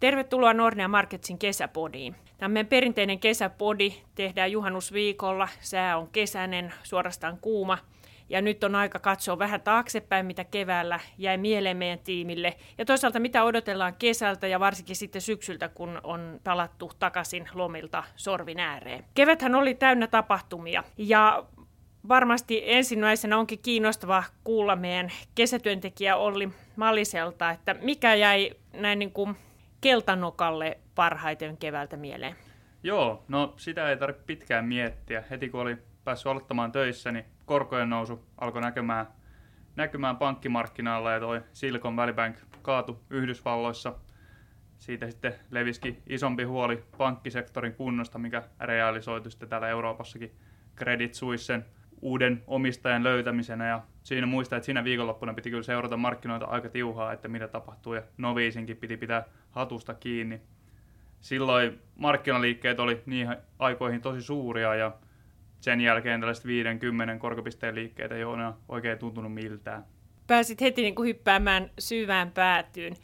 Tervetuloa Nordea Marketsin kesäpodiin. Tämä meidän perinteinen kesäpodi tehdään juhannusviikolla. Sää on kesäinen, suorastaan kuuma. Ja nyt on aika katsoa vähän taaksepäin, mitä keväällä jäi mieleen meidän tiimille. Ja toisaalta mitä odotellaan kesältä ja varsinkin sitten syksyltä, kun on palattu takaisin lomilta sorvin ääreen. Keväthän oli täynnä tapahtumia ja varmasti ensimmäisenä onkin kiinnostava kuulla meidän kesätyöntekijä Olli Maliselta, että mikä jäi näin niin kuin keltanokalle parhaiten keväältä mieleen? Joo, no sitä ei tarvitse pitkään miettiä. Heti kun oli päässyt aloittamaan töissä, niin korkojen nousu alkoi näkymään, näkymään pankkimarkkinoilla ja toi Silicon Valley Bank kaatu Yhdysvalloissa. Siitä sitten leviski isompi huoli pankkisektorin kunnosta, mikä realisoitui sitten täällä Euroopassakin Credit Suissen uuden omistajan löytämisenä ja siinä muista, että siinä viikonloppuna piti kyllä seurata markkinoita aika tiuhaa, että mitä tapahtuu ja noviisinkin piti pitää hatusta kiinni. Silloin markkinaliikkeet oli niihin aikoihin tosi suuria ja sen jälkeen tällaiset 50 korkopisteen liikkeitä ei ole oikein tuntunut miltään. Pääsit heti niin kuin hyppäämään syvään päätyyn.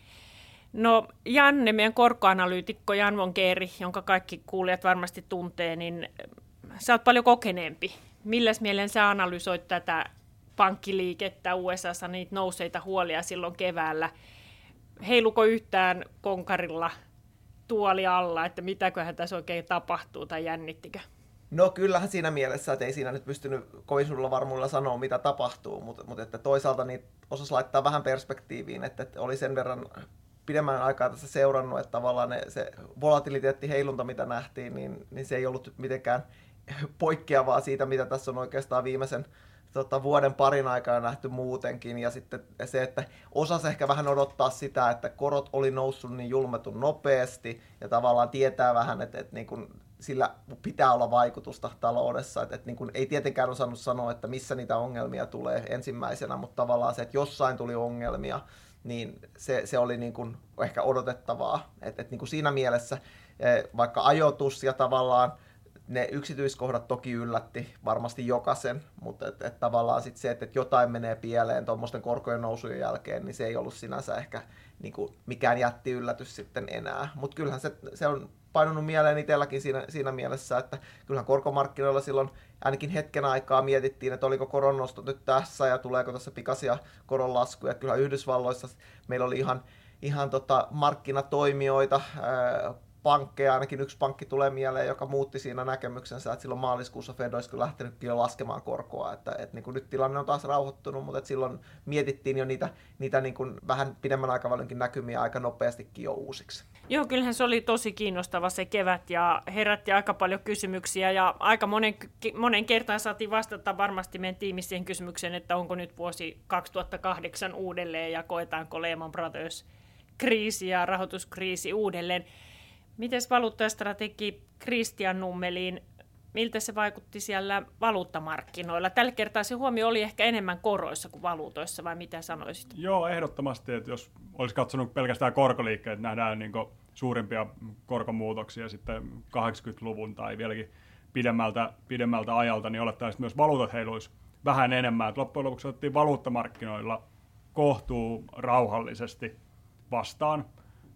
No Janne, meidän korkoanalyytikko Jan von Geeri, jonka kaikki kuulijat varmasti tuntee, niin sä oot paljon kokeneempi. Milläs mielen sä analysoit tätä pankkiliikettä USAssa, niitä nouseita huolia silloin keväällä? Heiluko yhtään konkarilla tuoli alla, että mitäköhän tässä oikein tapahtuu tai jännittikö? No kyllähän siinä mielessä, että ei siinä nyt pystynyt kovin suurella varmuudella sanoa, mitä tapahtuu, mutta, mutta että toisaalta niin osas laittaa vähän perspektiiviin, että, että oli sen verran pidemmän aikaa tässä seurannut, että tavallaan ne, se volatiliteetti heilunta, mitä nähtiin, niin, niin se ei ollut mitenkään poikkeavaa siitä, mitä tässä on oikeastaan viimeisen tota, vuoden parin aikana nähty muutenkin. Ja sitten se, että osas ehkä vähän odottaa sitä, että korot oli noussut niin julmetun nopeasti ja tavallaan tietää vähän, että, että niin kuin sillä pitää olla vaikutusta taloudessa. Että, että niin kuin ei tietenkään osannut sanoa, että missä niitä ongelmia tulee ensimmäisenä, mutta tavallaan se, että jossain tuli ongelmia, niin se, se oli niin kuin ehkä odotettavaa. Että, että niin kuin siinä mielessä eh, vaikka ajoitus ja tavallaan ne yksityiskohdat toki yllätti varmasti jokaisen, mutta et, et tavallaan sit se, että et jotain menee pieleen tuommoisten korkojen nousujen jälkeen, niin se ei ollut sinänsä ehkä niin kuin mikään jätti yllätys sitten enää. Mutta kyllähän se, se on painunut mieleen itselläkin siinä, siinä mielessä, että kyllähän korkomarkkinoilla silloin ainakin hetken aikaa mietittiin, että oliko koronnosto nyt tässä ja tuleeko tässä pikaisia koronlaskuja. Kyllä Yhdysvalloissa meillä oli ihan, ihan tota markkinatoimijoita, ää, pankkeja, ainakin yksi pankki tulee mieleen, joka muutti siinä näkemyksensä, että silloin maaliskuussa Fed olisi kyllä lähtenyt jo laskemaan korkoa, että, että niin kuin nyt tilanne on taas rauhoittunut, mutta että silloin mietittiin jo niitä, niitä niin kuin vähän pidemmän aikavälinkin näkymiä aika nopeastikin jo uusiksi. Joo, kyllähän se oli tosi kiinnostava se kevät ja herätti aika paljon kysymyksiä ja aika monen, monen kertaan saatiin vastata varmasti meidän tiimissä siihen kysymykseen, että onko nyt vuosi 2008 uudelleen ja koetaanko Lehman Brothers kriisi ja rahoituskriisi uudelleen. Miten valuuttastrategi Christian Nummeliin, miltä se vaikutti siellä valuuttamarkkinoilla? Tällä kertaa se huomio oli ehkä enemmän koroissa kuin valuutoissa, vai mitä sanoisit? Joo, ehdottomasti, että jos olisi katsonut pelkästään korkoliikkeet, nähdään niin suurimpia korkomuutoksia sitten 80-luvun tai vieläkin pidemmältä, pidemmältä ajalta, niin olettaisiin, myös valuutat heiluisi vähän enemmän. Että loppujen lopuksi otettiin valuuttamarkkinoilla kohtuu rauhallisesti vastaan,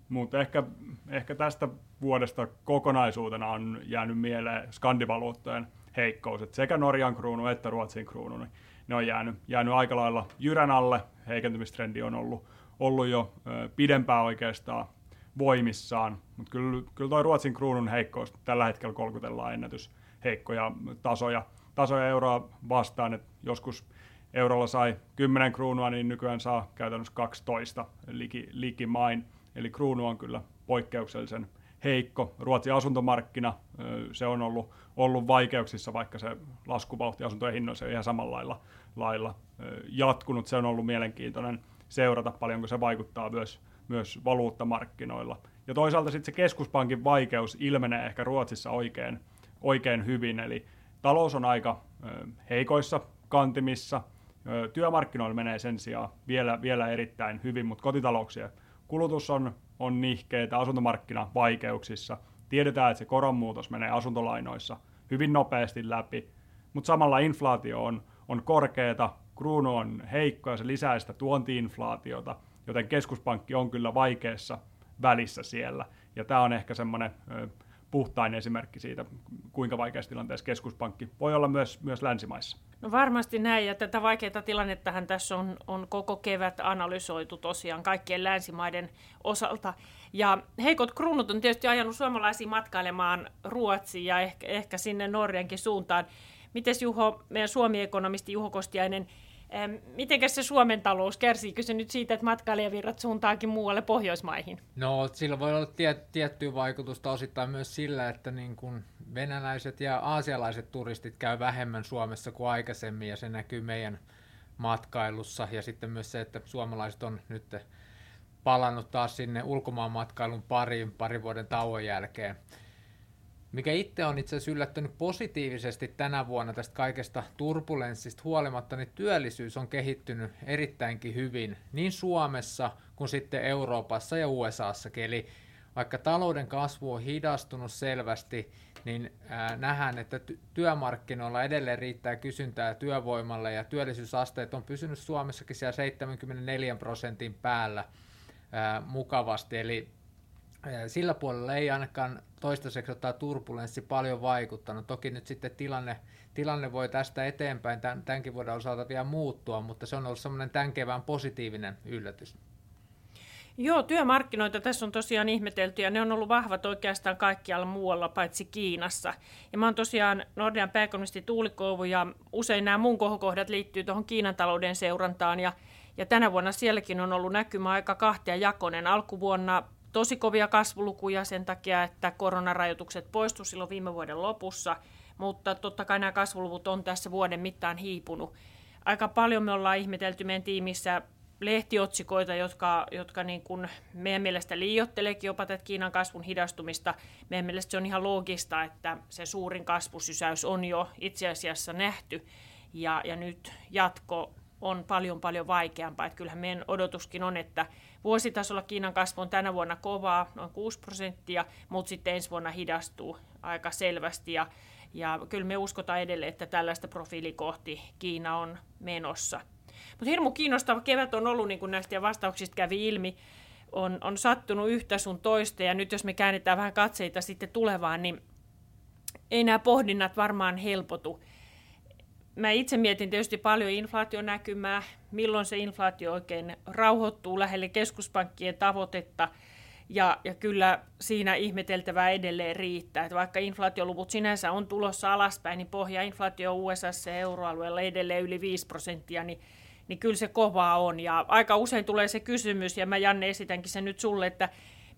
mutta ehkä, ehkä tästä vuodesta kokonaisuutena on jäänyt mieleen skandivaluuttojen heikkous, että sekä Norjan kruunu että Ruotsin kruunu, niin ne on jäänyt, jäänyt aika lailla jyrän alle, heikentymistrendi on ollut, ollut jo pidempään oikeastaan voimissaan, mutta kyllä, kyllä tuo Ruotsin kruunun heikkous, tällä hetkellä kolkutellaan ennätys heikkoja tasoja, tasoja euroa vastaan, että joskus eurolla sai 10 kruunua, niin nykyään saa käytännössä 12 liki, eli kruunu on kyllä poikkeuksellisen heikko. Ruotsin asuntomarkkina, se on ollut, ollut vaikeuksissa, vaikka se laskuvauhti asuntojen hinnoissa on ihan samalla lailla, lailla jatkunut. Se on ollut mielenkiintoinen seurata, paljonko se vaikuttaa myös, myös valuuttamarkkinoilla. Ja toisaalta sitten se keskuspankin vaikeus ilmenee ehkä Ruotsissa oikein, oikein hyvin, eli talous on aika heikoissa kantimissa, työmarkkinoilla menee sen sijaan vielä, vielä erittäin hyvin, mutta kotitalouksien kulutus on on nihkeitä, asuntomarkkina vaikeuksissa. Tiedetään, että se koronmuutos menee asuntolainoissa hyvin nopeasti läpi, mutta samalla inflaatio on, on korkeata, kruunu on heikko ja se lisää sitä tuontiinflaatiota, joten keskuspankki on kyllä vaikeassa, välissä siellä. Ja tämä on ehkä semmoinen puhtain esimerkki siitä, kuinka vaikeassa tilanteessa keskuspankki voi olla myös, myös länsimaissa. No varmasti näin, ja tätä vaikeaa tilannettahan tässä on, on koko kevät analysoitu tosiaan kaikkien länsimaiden osalta. Ja heikot kruunut on tietysti ajanut suomalaisia matkailemaan Ruotsiin ja ehkä, ehkä sinne Norjankin suuntaan. Miten Juho, meidän Suomi-ekonomisti Juho Kostiainen, Miten se Suomen talous, kärsiikö se nyt siitä, että matkailijavirrat suuntaakin muualle Pohjoismaihin? No, sillä voi olla tie, tiettyä vaikutusta osittain myös sillä, että niin kuin venäläiset ja aasialaiset turistit käy vähemmän Suomessa kuin aikaisemmin, ja se näkyy meidän matkailussa, ja sitten myös se, että suomalaiset on nyt palannut taas sinne ulkomaan matkailun pariin parin vuoden tauon jälkeen mikä itse on itse asiassa yllättänyt positiivisesti tänä vuonna tästä kaikesta turbulenssista huolimatta, niin työllisyys on kehittynyt erittäinkin hyvin niin Suomessa kuin sitten Euroopassa ja USAssakin. Eli vaikka talouden kasvu on hidastunut selvästi, niin ää, nähdään, että työmarkkinoilla edelleen riittää kysyntää työvoimalle ja työllisyysasteet on pysynyt Suomessakin siellä 74 prosentin päällä ää, mukavasti. Eli sillä puolella ei ainakaan toistaiseksi ottaa turbulenssi paljon vaikuttanut. Toki nyt sitten tilanne, tilanne voi tästä eteenpäin tämän, tämänkin vuoden osalta vielä muuttua, mutta se on ollut semmoinen tämän kevään positiivinen yllätys. Joo, työmarkkinoita tässä on tosiaan ihmetelty ja ne on ollut vahvat oikeastaan kaikkialla muualla paitsi Kiinassa. Ja mä oon tosiaan Nordean pääekonomisti Tuuli Kouvu ja usein nämä mun kohokohdat liittyy tuohon Kiinan talouden seurantaan ja ja tänä vuonna sielläkin on ollut näkymä aika kahtia jakonen. Alkuvuonna tosi kovia kasvulukuja sen takia, että koronarajoitukset poistu silloin viime vuoden lopussa, mutta totta kai nämä kasvuluvut on tässä vuoden mittaan hiipunut. Aika paljon me ollaan ihmetelty meidän tiimissä lehtiotsikoita, jotka, jotka niin kuin meidän mielestä liiotteleekin jopa tätä Kiinan kasvun hidastumista. Meidän mielestä se on ihan loogista, että se suurin kasvusysäys on jo itse asiassa nähty ja, ja nyt jatko on paljon paljon vaikeampaa. Että kyllähän meidän odotuskin on, että vuositasolla Kiinan kasvu on tänä vuonna kovaa, noin 6 prosenttia, mutta sitten ensi vuonna hidastuu aika selvästi. Ja, ja kyllä me uskotaan edelleen, että tällaista profiilikohti Kiina on menossa. Mutta hirmu kiinnostava kevät on ollut, niin kuin näistä vastauksista kävi ilmi, on, on sattunut yhtä sun toista, ja nyt jos me käännetään vähän katseita sitten tulevaan, niin ei nämä pohdinnat varmaan helpotu mä itse mietin tietysti paljon inflaationäkymää, milloin se inflaatio oikein rauhoittuu lähelle keskuspankkien tavoitetta. Ja, ja kyllä siinä ihmeteltävää edelleen riittää, että vaikka inflaatioluvut sinänsä on tulossa alaspäin, niin pohjainflaatio USA ja euroalueella edelleen yli 5 prosenttia, niin, niin kyllä se kovaa on. Ja aika usein tulee se kysymys, ja mä Janne esitänkin sen nyt sulle, että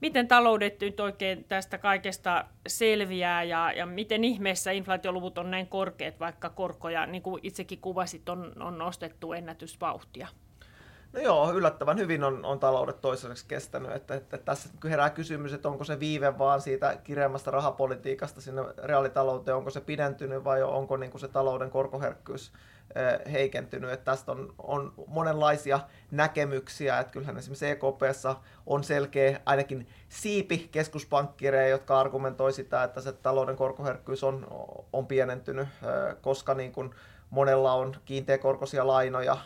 miten taloudet nyt oikein tästä kaikesta selviää ja, ja miten ihmeessä inflaatioluvut on näin korkeat, vaikka korkoja, niin kuin itsekin kuvasit, on, on nostettu ennätysvauhtia? No joo, yllättävän hyvin on, on taloudet toisaalta kestänyt. Että, että tässä herää kysymys, että onko se viive vaan siitä kireämmästä rahapolitiikasta sinne reaalitalouteen, onko se pidentynyt vai onko niin kuin se talouden korkoherkkyys heikentynyt. Että tästä on, on monenlaisia näkemyksiä, että kyllähän esimerkiksi EKPssä on selkeä ainakin siipi keskuspankkireja, jotka argumentoi sitä, että se talouden korkoherkkyys on, on pienentynyt, koska niin kuin monella on kiinteäkorkoisia lainoja,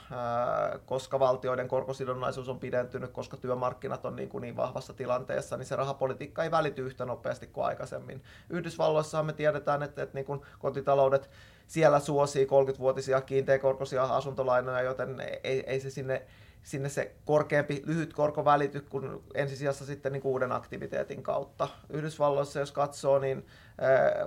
koska valtioiden korkosidonnaisuus on pidentynyt, koska työmarkkinat on niin, kuin niin vahvassa tilanteessa, niin se rahapolitiikka ei välity yhtä nopeasti kuin aikaisemmin. Yhdysvalloissa me tiedetään, että, että niin kuin kotitaloudet siellä suosii 30-vuotisia kiinteäkorkoisia asuntolainoja, joten ei, ei se sinne sinne se korkeampi lyhyt korko välity kuin ensisijassa sitten niin uuden aktiviteetin kautta. Yhdysvalloissa, jos katsoo, niin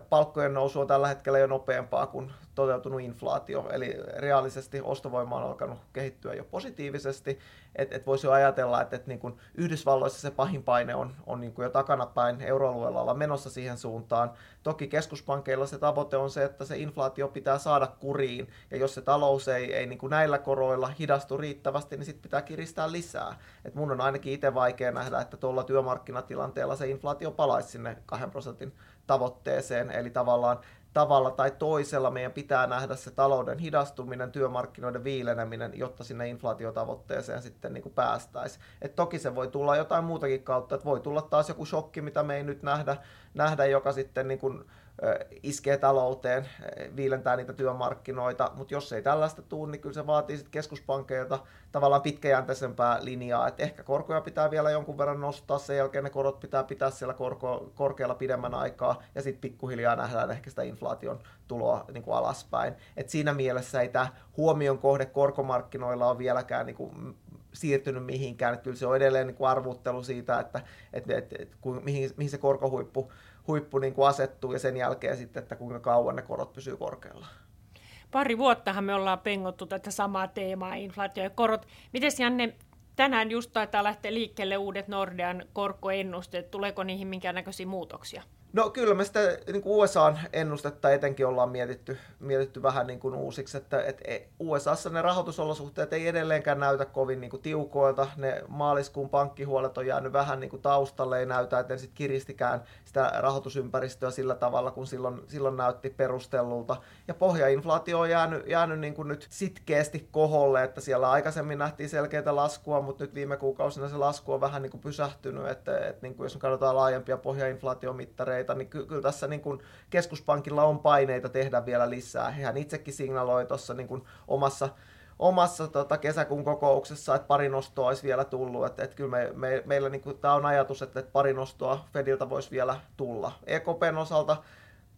palkkojen nousu on tällä hetkellä jo nopeampaa kuin toteutunut inflaatio, eli reaalisesti ostovoima on alkanut kehittyä jo positiivisesti, että et voisi jo ajatella, että et niin kuin Yhdysvalloissa se pahin paine on, on niin kuin jo takanapäin, euroalueella olla menossa siihen suuntaan. Toki keskuspankeilla se tavoite on se, että se inflaatio pitää saada kuriin, ja jos se talous ei, ei niin kuin näillä koroilla hidastu riittävästi, niin sitten pitää kiristää lisää. Et mun on ainakin itse vaikea nähdä, että tuolla työmarkkinatilanteella se inflaatio palaisi sinne 2 prosentin tavoitteeseen, eli tavallaan tavalla tai toisella meidän pitää nähdä se talouden hidastuminen, työmarkkinoiden viileneminen, jotta sinne inflaatiotavoitteeseen sitten niin päästäisiin. Toki se voi tulla jotain muutakin kautta, että voi tulla taas joku shokki, mitä me ei nyt nähdä, nähdä joka sitten niin kuin iskee talouteen, viilentää niitä työmarkkinoita, mutta jos ei tällaista tule, niin kyllä se vaatii sitten keskuspankkeilta tavallaan pitkäjänteisempää linjaa, että ehkä korkoja pitää vielä jonkun verran nostaa, sen jälkeen ne korot pitää pitää siellä korko, korkealla pidemmän aikaa, ja sitten pikkuhiljaa nähdään ehkä sitä inflaation tuloa niin kuin alaspäin. Et siinä mielessä ei tämä huomion kohde korkomarkkinoilla ole vieläkään niin kuin siirtynyt mihinkään, että kyllä se on edelleen niin kuin arvuttelu siitä, että, että, että, että mihin, mihin se korkohuippu huippu niin kuin asettuu ja sen jälkeen sitten, että kuinka kauan ne korot pysyy korkealla. Pari vuottahan me ollaan pengottu tätä samaa teemaa, inflaatio ja korot. Miten Janne, tänään just taitaa lähteä liikkeelle uudet Nordean korkoennusteet. Tuleeko niihin minkäännäköisiä muutoksia? No kyllä me sitä niin kuin USAn ennustetta etenkin ollaan mietitty, mietitty vähän niin kuin uusiksi, että, että e, USAssa ne rahoitusolosuhteet ei edelleenkään näytä kovin niin kuin tiukoilta. Ne maaliskuun pankkihuolet on jäänyt vähän niin kuin taustalle, ei näytä, että sitten kiristikään sitä rahoitusympäristöä sillä tavalla, kun silloin, silloin näytti perustellulta. Ja pohjainflaatio on jäänyt, jäänyt niin kuin nyt sitkeästi koholle, että siellä aikaisemmin nähtiin selkeitä laskua, mutta nyt viime kuukausina se lasku on vähän niin kuin pysähtynyt, että, että niin kuin jos katsotaan laajempia pohjainflaatiomittareita, paineita, niin ky- kyllä tässä niin kuin keskuspankilla on paineita tehdä vielä lisää. Hän itsekin signaloi tuossa niin kuin omassa omassa tota, kesäkuun kokouksessa, että pari nostoa olisi vielä tullut. Että, että kyllä me, me, meillä niin tämä on ajatus, että, että pari nostoa Fediltä voisi vielä tulla. EKPn osalta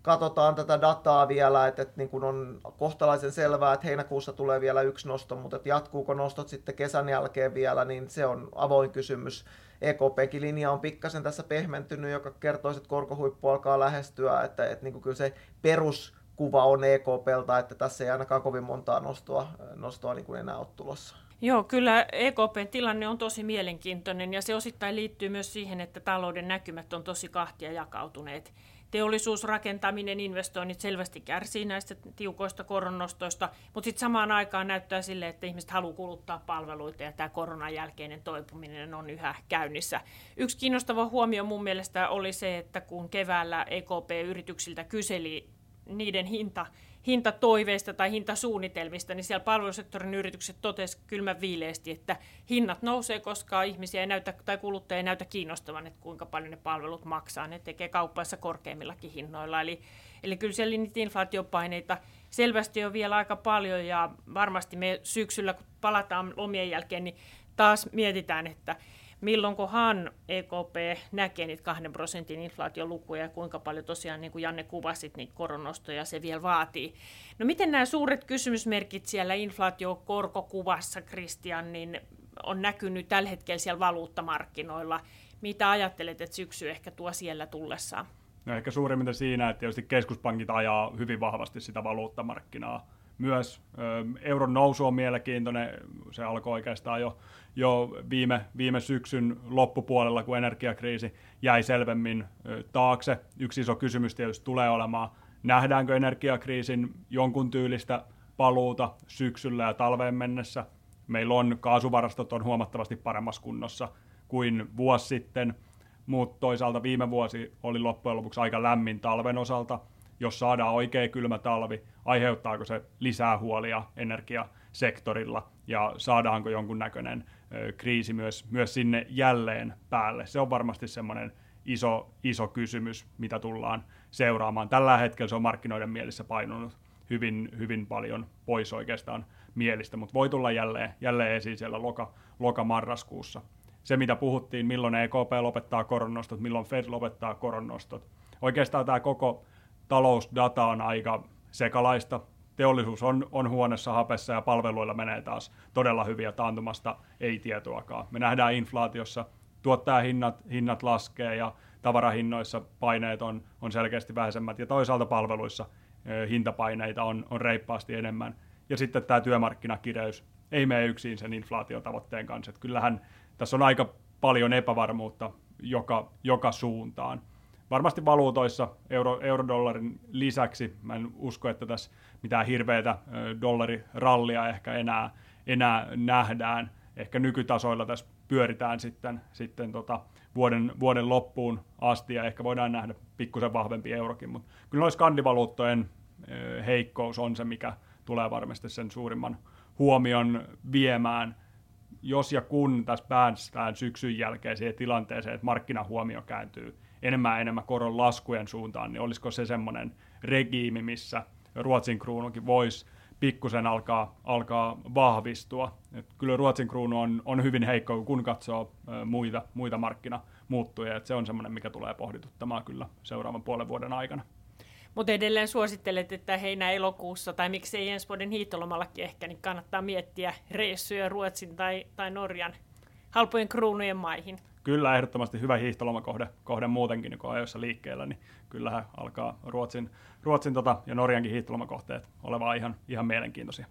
katsotaan tätä dataa vielä, että, että niin kuin on kohtalaisen selvää, että heinäkuussa tulee vielä yksi nosto, mutta että jatkuuko nostot sitten kesän jälkeen vielä, niin se on avoin kysymys. EKPkin linja on pikkasen tässä pehmentynyt, joka kertoo, että korkohuippu alkaa lähestyä, että, että niin kyllä se peruskuva on EKPltä, että tässä ei ainakaan kovin montaa nostoa, nostoa niin kuin enää ole tulossa. Joo, kyllä EKPn tilanne on tosi mielenkiintoinen ja se osittain liittyy myös siihen, että talouden näkymät on tosi kahtia jakautuneet teollisuusrakentaminen, investoinnit selvästi kärsii näistä tiukoista koronnostoista, mutta sitten samaan aikaan näyttää sille, että ihmiset haluaa kuluttaa palveluita ja tämä koronan jälkeinen toipuminen on yhä käynnissä. Yksi kiinnostava huomio mun mielestä oli se, että kun keväällä EKP yrityksiltä kyseli niiden hinta hintatoiveista tai hintasuunnitelmista, niin siellä palvelusektorin yritykset totesivat kylmän viileesti, että hinnat nousee, koska ihmisiä ei näytä, tai kuluttajia ei näytä kiinnostavan, että kuinka paljon ne palvelut maksaa. Ne tekee kauppaissa korkeimmillakin hinnoilla. Eli, eli kyllä siellä niitä inflaatiopaineita selvästi on vielä aika paljon ja varmasti me syksyllä, kun palataan lomien jälkeen, niin taas mietitään, että milloinkohan EKP näkee niitä kahden prosentin inflaatiolukuja ja kuinka paljon tosiaan, niin kuin Janne kuvasit, niin koronnostoja se vielä vaatii. No miten nämä suuret kysymysmerkit siellä inflaatiokorkokuvassa, Kristian, niin on näkynyt tällä hetkellä siellä valuuttamarkkinoilla? Mitä ajattelet, että syksy ehkä tuo siellä tullessaan? No ehkä suurimmiten siinä, että tietysti keskuspankit ajaa hyvin vahvasti sitä valuuttamarkkinaa. Myös euron nousu on mielenkiintoinen, se alkoi oikeastaan jo jo viime, viime syksyn loppupuolella, kun energiakriisi jäi selvemmin taakse. Yksi iso kysymys tietysti tulee olemaan, nähdäänkö energiakriisin jonkun tyylistä paluuta syksyllä ja talveen mennessä. Meillä on kaasuvarastot on huomattavasti paremmassa kunnossa kuin vuosi sitten, mutta toisaalta viime vuosi oli loppujen lopuksi aika lämmin talven osalta. Jos saadaan oikein kylmä talvi, aiheuttaako se lisää huolia energiasektorilla ja saadaanko jonkunnäköinen kriisi myös, myös sinne jälleen päälle. Se on varmasti semmoinen iso, iso kysymys, mitä tullaan seuraamaan. Tällä hetkellä se on markkinoiden mielessä painunut hyvin, hyvin paljon pois oikeastaan mielistä, mutta voi tulla jälleen, jälleen esiin siellä loka, loka-marraskuussa. Se, mitä puhuttiin, milloin EKP lopettaa koronnostot, milloin Fed lopettaa koronnostot. Oikeastaan tämä koko talousdata on aika sekalaista teollisuus on, on huonossa hapessa ja palveluilla menee taas todella hyviä taantumasta, ei tietoakaan. Me nähdään inflaatiossa, tuottajahinnat hinnat laskee ja tavarahinnoissa paineet on, on selkeästi vähäisemmät ja toisaalta palveluissa hintapaineita on, on reippaasti enemmän. Ja sitten tämä työmarkkinakireys ei mene yksin sen inflaatiotavoitteen kanssa. Että kyllähän tässä on aika paljon epävarmuutta joka, joka suuntaan varmasti valuutoissa euro, eurodollarin lisäksi. Mä en usko, että tässä mitään hirveätä dollarirallia ehkä enää, enää nähdään. Ehkä nykytasoilla tässä pyöritään sitten, sitten tota vuoden, vuoden loppuun asti ja ehkä voidaan nähdä pikkusen vahvempi eurokin, mutta kyllä noissa kandivaluuttojen heikkous on se, mikä tulee varmasti sen suurimman huomion viemään, jos ja kun tässä päästään syksyn jälkeen siihen tilanteeseen, että markkinahuomio kääntyy enemmän enemmän koron laskujen suuntaan, niin olisiko se semmoinen regiimi, missä Ruotsin kruunukin voisi pikkusen alkaa, alkaa vahvistua. Et kyllä Ruotsin kruunu on, on hyvin heikko, kun katsoo muita, muita markkinamuuttuja. Et se on semmoinen, mikä tulee pohdituttamaan kyllä seuraavan puolen vuoden aikana. Mutta edelleen suosittelet, että heinä-elokuussa tai miksei ensi vuoden hiihtolomallakin ehkä, niin kannattaa miettiä reissuja Ruotsin tai, tai Norjan halpojen kruunujen maihin. Kyllä, ehdottomasti hyvä hiihtolomakohde kohde muutenkin, kun ajoissa liikkeellä, niin kyllähän alkaa Ruotsin, Ruotsin tota, ja Norjankin hiihtolomakohteet olemaan ihan, ihan mielenkiintoisia.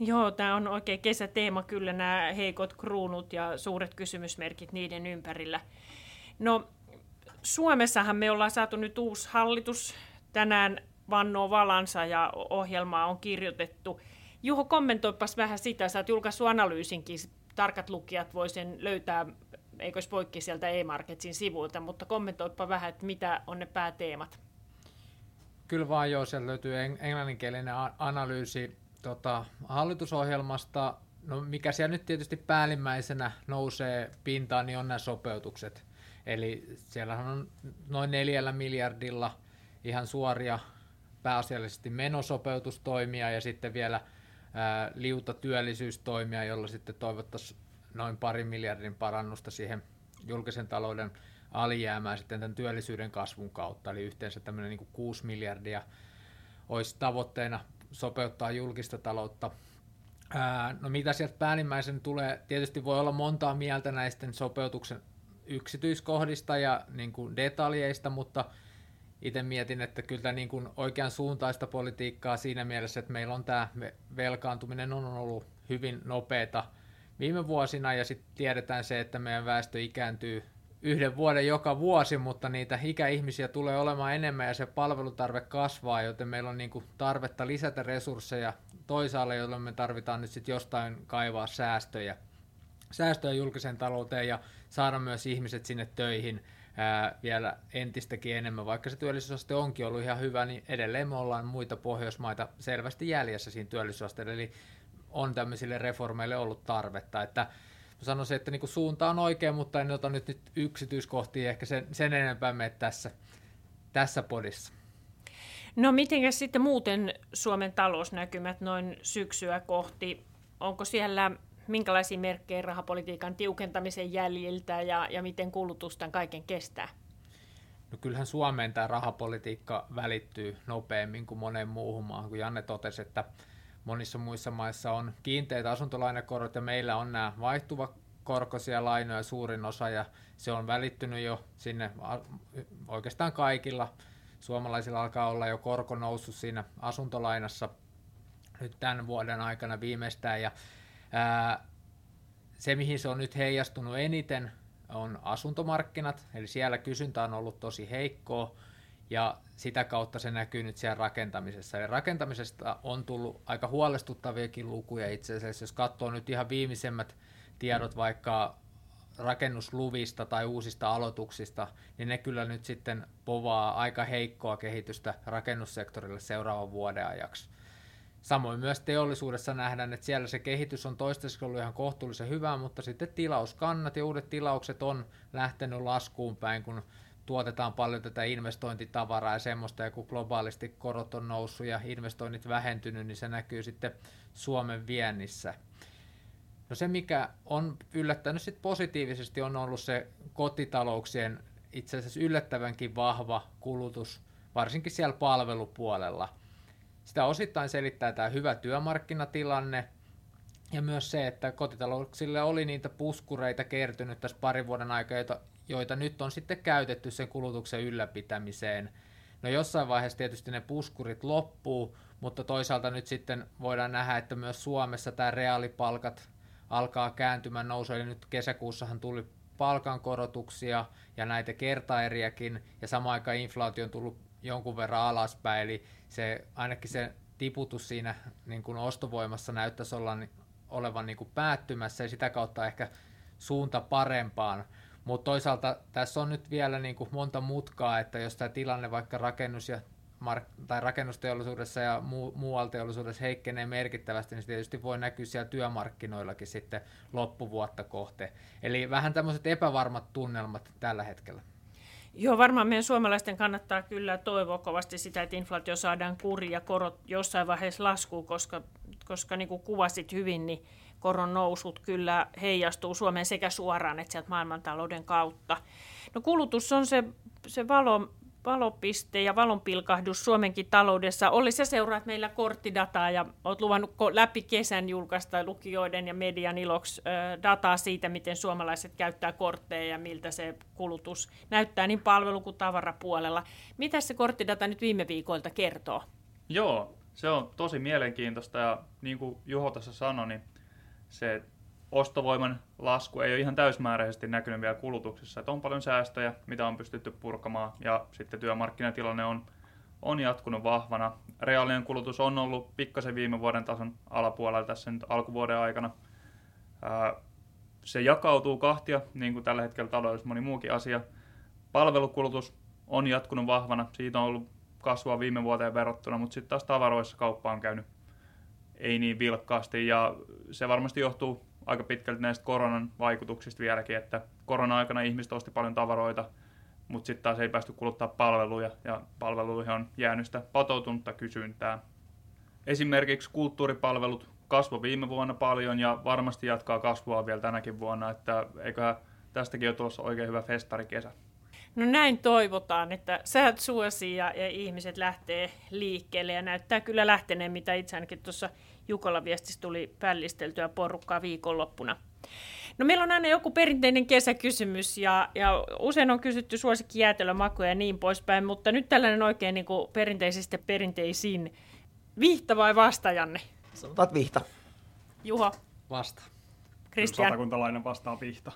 Joo, tämä on oikein kesäteema kyllä nämä heikot kruunut ja suuret kysymysmerkit niiden ympärillä. No, Suomessahan me ollaan saatu nyt uusi hallitus. Tänään vannoo valansa ja ohjelmaa on kirjoitettu. Juho, kommentoipas vähän sitä. Sä oot julkaissut analyysinkin. Tarkat lukijat voi sen löytää, eikös poikki sieltä e-marketsin sivuilta, mutta kommentoipa vähän, että mitä on ne pääteemat. Kyllä vaan joo, sieltä löytyy englanninkielinen analyysi tota, hallitusohjelmasta. No mikä siellä nyt tietysti päällimmäisenä nousee pintaan, niin on nämä sopeutukset. Eli siellä on noin neljällä miljardilla ihan suoria pääasiallisesti menosopeutustoimia ja sitten vielä ää, liuta työllisyystoimia, jolla sitten toivottaisiin noin pari miljardin parannusta siihen julkisen talouden alijäämää sitten tämän työllisyyden kasvun kautta, eli yhteensä tämmöinen niin 6 miljardia olisi tavoitteena sopeuttaa julkista taloutta. Ää, no mitä sieltä päällimmäisen tulee, tietysti voi olla montaa mieltä näistä sopeutuksen yksityiskohdista ja niin kuin detaljeista, mutta itse mietin, että kyllä niin kuin oikean suuntaista politiikkaa siinä mielessä, että meillä on tämä velkaantuminen on ollut hyvin nopeata viime vuosina ja sitten tiedetään se, että meidän väestö ikääntyy yhden vuoden joka vuosi, mutta niitä ikäihmisiä tulee olemaan enemmän ja se palvelutarve kasvaa, joten meillä on niin kuin tarvetta lisätä resursseja toisaalle, jolloin me tarvitaan nyt sitten jostain kaivaa säästöjä, säästöjä julkiseen talouteen ja saada myös ihmiset sinne töihin ää, vielä entistäkin enemmän. Vaikka se työllisyysaste onkin ollut ihan hyvä, niin edelleen me ollaan muita Pohjoismaita selvästi jäljessä siinä työllisyysasteella, eli on tämmöisille reformeille ollut tarvetta, että mä sanoisin, että niin suunta on oikein, mutta en ota nyt, nyt yksityiskohtia ehkä sen, sen enempää mene tässä, tässä podissa. No miten sitten muuten Suomen talousnäkymät noin syksyä kohti? Onko siellä minkälaisia merkkejä rahapolitiikan tiukentamisen jäljiltä ja, ja miten kulutus tämän kaiken kestää? No kyllähän Suomeen tämä rahapolitiikka välittyy nopeammin kuin moneen muuhun maahan, kun Janne totesi, että monissa muissa maissa on kiinteät asuntolainakorot ja meillä on nämä vaihtuva korkoisia lainoja suurin osa ja se on välittynyt jo sinne oikeastaan kaikilla. Suomalaisilla alkaa olla jo korko noussut siinä asuntolainassa nyt tämän vuoden aikana viimeistään ja ää, se mihin se on nyt heijastunut eniten on asuntomarkkinat, eli siellä kysyntä on ollut tosi heikkoa ja sitä kautta se näkyy nyt siellä rakentamisessa. Eli rakentamisesta on tullut aika huolestuttaviakin lukuja itse asiassa, jos katsoo nyt ihan viimeisemmät tiedot vaikka rakennusluvista tai uusista aloituksista, niin ne kyllä nyt sitten povaa aika heikkoa kehitystä rakennussektorille seuraavan vuoden ajaksi. Samoin myös teollisuudessa nähdään, että siellä se kehitys on toistaiseksi ollut ihan kohtuullisen hyvää, mutta sitten tilauskannat ja uudet tilaukset on lähtenyt laskuun päin, kun tuotetaan paljon tätä investointitavaraa ja semmoista, ja kun globaalisti korot on noussut ja investoinnit vähentynyt, niin se näkyy sitten Suomen viennissä. No se, mikä on yllättänyt sit positiivisesti, on ollut se kotitalouksien itse asiassa yllättävänkin vahva kulutus, varsinkin siellä palvelupuolella. Sitä osittain selittää tämä hyvä työmarkkinatilanne, ja myös se, että kotitalouksille oli niitä puskureita kertynyt tässä parin vuoden aikana, joita nyt on sitten käytetty sen kulutuksen ylläpitämiseen. No jossain vaiheessa tietysti ne puskurit loppuu, mutta toisaalta nyt sitten voidaan nähdä, että myös Suomessa tämä reaalipalkat alkaa kääntymään nousu, eli nyt kesäkuussahan tuli palkankorotuksia ja näitä kertaeriäkin, ja samaan aikaan inflaatio on tullut jonkun verran alaspäin, eli se, ainakin se tiputus siinä niin kuin ostovoimassa näyttäisi olla, olevan niin kuin päättymässä, ja sitä kautta ehkä suunta parempaan. Mutta toisaalta tässä on nyt vielä niin kuin monta mutkaa, että jos tämä tilanne vaikka rakennus- ja mark- tai rakennusteollisuudessa ja muu- muualla teollisuudessa heikkenee merkittävästi, niin se tietysti voi näkyä siellä työmarkkinoillakin sitten loppuvuotta kohte. Eli vähän tämmöiset epävarmat tunnelmat tällä hetkellä. Joo, varmaan meidän suomalaisten kannattaa kyllä toivoa kovasti sitä, että inflaatio saadaan kuriin ja korot jossain vaiheessa laskuu, koska, koska niin kuin kuvasit hyvin, niin koron nousut kyllä heijastuu Suomeen sekä suoraan että sieltä maailmantalouden kautta. No kulutus on se, se valo, valopiste ja valonpilkahdus Suomenkin taloudessa. Oli se seuraat meillä korttidataa ja olet luvannut läpi kesän julkaista lukijoiden ja median iloksi dataa siitä, miten suomalaiset käyttää kortteja ja miltä se kulutus näyttää niin palvelu- kuin tavarapuolella. Mitä se korttidata nyt viime viikoilta kertoo? Joo, se on tosi mielenkiintoista ja niin kuin Juho tässä sanoi, niin se ostovoiman lasku ei ole ihan täysmääräisesti näkynyt vielä kulutuksessa. Että on paljon säästöjä, mitä on pystytty purkamaan ja sitten työmarkkinatilanne on, on jatkunut vahvana. Reaalinen kulutus on ollut pikkasen viime vuoden tason alapuolella tässä nyt alkuvuoden aikana. se jakautuu kahtia, niin kuin tällä hetkellä taloudessa moni muukin asia. Palvelukulutus on jatkunut vahvana, siitä on ollut kasvua viime vuoteen verrattuna, mutta sitten taas tavaroissa kauppa on käynyt ei niin vilkkaasti ja se varmasti johtuu aika pitkälti näistä koronan vaikutuksista vieläkin, että korona-aikana ihmiset osti paljon tavaroita, mutta sitten taas ei päästy kuluttaa palveluja ja palveluihin on jäänyt sitä patoutunutta kysyntää. Esimerkiksi kulttuuripalvelut kasvo viime vuonna paljon ja varmasti jatkaa kasvua vielä tänäkin vuonna, että eiköhän tästäkin ole tulossa oikein hyvä festarikesä. No näin toivotaan, että säät suosii ja, ja ihmiset lähtee liikkeelle ja näyttää kyllä lähteneen, mitä itse ainakin tuossa Jukolla viestissä tuli pällisteltyä porukkaa viikonloppuna. No meillä on aina joku perinteinen kesäkysymys ja, ja usein on kysytty suosikkijäätelömakuja ja niin poispäin, mutta nyt tällainen oikein niin kuin perinteisistä perinteisin. Vihta vai vastajanne? Sanotaan, vihta. Juho. Vasta. Kristian. Satakuntalainen vastaa vihta.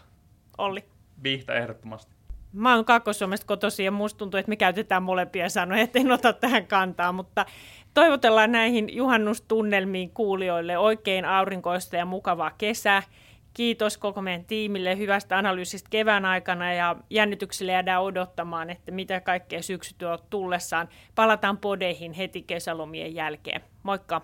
Olli. Vihta ehdottomasti. Mä oon Kaakkois-Suomesta kotoisin ja musta tuntuu, että me käytetään molempia sanoja, että en ota tähän kantaa, mutta toivotellaan näihin juhannustunnelmiin kuulijoille oikein aurinkoista ja mukavaa kesää. Kiitos koko meidän tiimille hyvästä analyysistä kevään aikana ja jännityksellä jäädään odottamaan, että mitä kaikkea syksy tuo tullessaan. Palataan podeihin heti kesälomien jälkeen. Moikka!